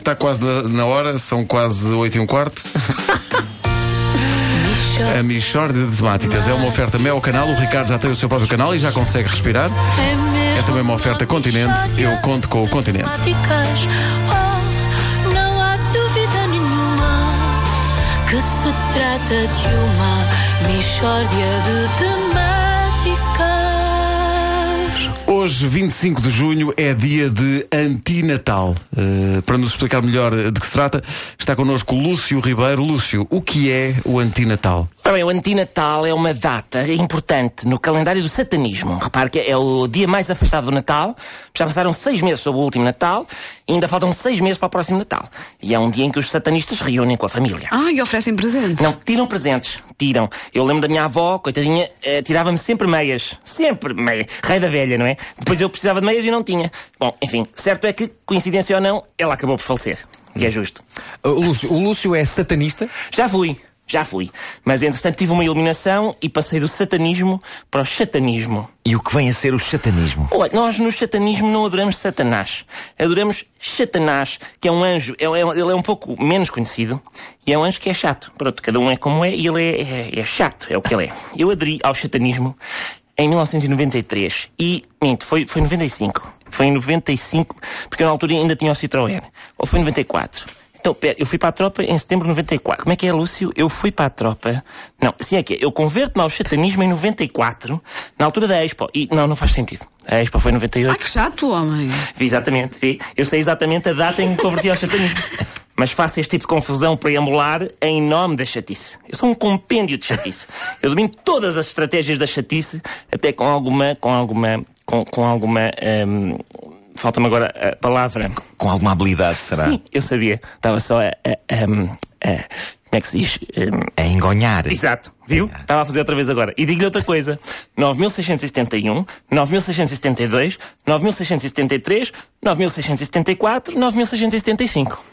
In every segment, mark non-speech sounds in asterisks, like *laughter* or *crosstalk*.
está quase na, hora, são quase 8 e um quarto. A Michórdia de Temáticas é uma oferta Mel Canal. O Ricardo já tem o seu próprio canal e já consegue respirar. É também uma oferta Continente. Eu conto com o Continente. Oh, não há dúvida nenhuma que se trata de uma Michórdia de temáticas. Hoje, 25 de junho, é dia de antinatal. Uh, para nos explicar melhor de que se trata, está connosco Lúcio Ribeiro. Lúcio, o que é o antinatal? Ora bem, o antinatal é uma data importante no calendário do satanismo. Repare que é o dia mais afastado do Natal. Já passaram seis meses sobre o último Natal e ainda faltam seis meses para o próximo Natal. E é um dia em que os satanistas reúnem com a família. Ah, e oferecem presentes. Não, tiram presentes. Tiram. Eu lembro da minha avó, coitadinha, eh, tirava-me sempre meias. Sempre meias. Rei da velha, não é? Depois eu precisava de meias e não tinha. Bom, enfim, certo é que, coincidência ou não, ela acabou por falecer. E é justo. O Lúcio, o Lúcio é satanista? Já fui. Já fui. Mas entretanto tive uma iluminação e passei do satanismo para o chatanismo. E o que vem a ser o satanismo? Olha, nós no chatanismo não adoramos Satanás. Adoramos Satanás, que é um anjo. É, é, ele é um pouco menos conhecido. E é um anjo que é chato. Pronto, cada um é como é e ele é, é, é chato. É o que ele é. Eu aderi ao chatanismo em 1993. E, minto, foi, foi 95. Foi em 95, porque na altura ainda tinha o Citroën. Ou foi em 94. Então, pera, eu fui para a tropa em setembro de 94. Como é que é, Lúcio? Eu fui para a tropa. Não, assim é que é. Eu converto-me ao chatanismo em 94, na altura da Expo. E não, não faz sentido. A Expo foi em 98. Ai, que chato, homem. Vi exatamente, vi. Eu sei exatamente a data em que me converti ao chatanismo. *laughs* Mas faço este tipo de confusão preambular em nome da chatice. Eu sou um compêndio de chatice. Eu domino todas as estratégias da chatice, até com alguma, com alguma, com, com alguma, hum, falta-me agora a palavra. Com alguma habilidade, será? Sim, eu sabia. Estava só a, a, a, a como é que se diz? A engonhar. Exato, viu? Estava a fazer outra vez agora. E digo-lhe outra coisa: 9671, 9672, 9673, 9674, 9675.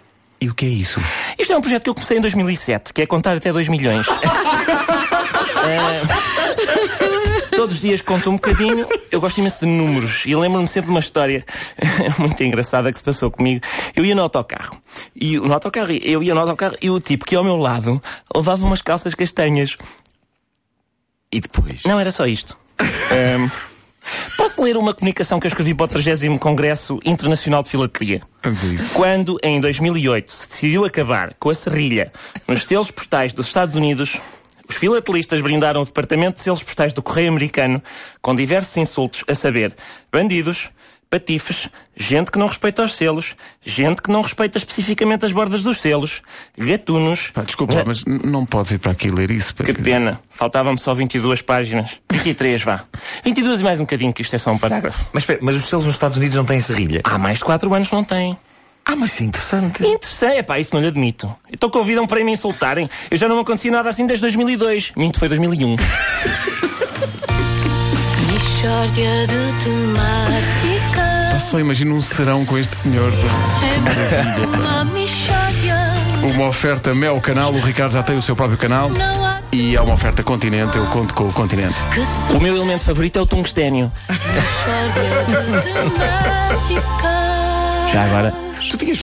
E o que é isso? Isto é um projeto que eu comecei em 2007, que é contar até 2 milhões. *laughs* *laughs* Eh, todos os dias conto um bocadinho. Eu gosto imenso de números e lembro-me sempre de uma história *laughs* muito engraçada que se passou comigo. Eu ia no autocarro. E no autocarro, eu ia no autocarro e o tipo que ia ao meu lado levava umas calças castanhas. E depois? Não era só isto. *laughs* Ehm, posso ler uma comunicação que eu escrevi para o 30 Congresso Internacional de Filatelia? Quando, em 2008, se decidiu acabar com a serrilha nos selos postais dos Estados Unidos, os filatelistas brindaram o Departamento de Selos Postais do Correio Americano com diversos insultos, a saber, bandidos, patifes, gente que não respeita os selos, gente que não respeita especificamente as bordas dos selos, gatunos. Pá, desculpa, mas não podes ir para aqui ler isso. pá. Que pena, faltavam-me só 22 páginas. 23, vá. 22 e mais um bocadinho, que isto é só um parágrafo. Mas mas os selos nos Estados Unidos não têm serrilha. Há mais de 4 anos não tem. Ah, mas isso é interessante. Interessei, pá, isso não lhe admito. Então convidam para me insultarem. Eu já não me acontecia nada assim desde 2002. Minto, foi 2001. Michórdia de temáticas. Pá, Só imagino um serão com este senhor. É uma. Uma oferta Mel Canal. O Ricardo já tem o seu próprio canal. Não há E é uma oferta Continente. Eu conto com o Continente. O meu elemento favorito é o tungstênio. Já agora, Tu tinhas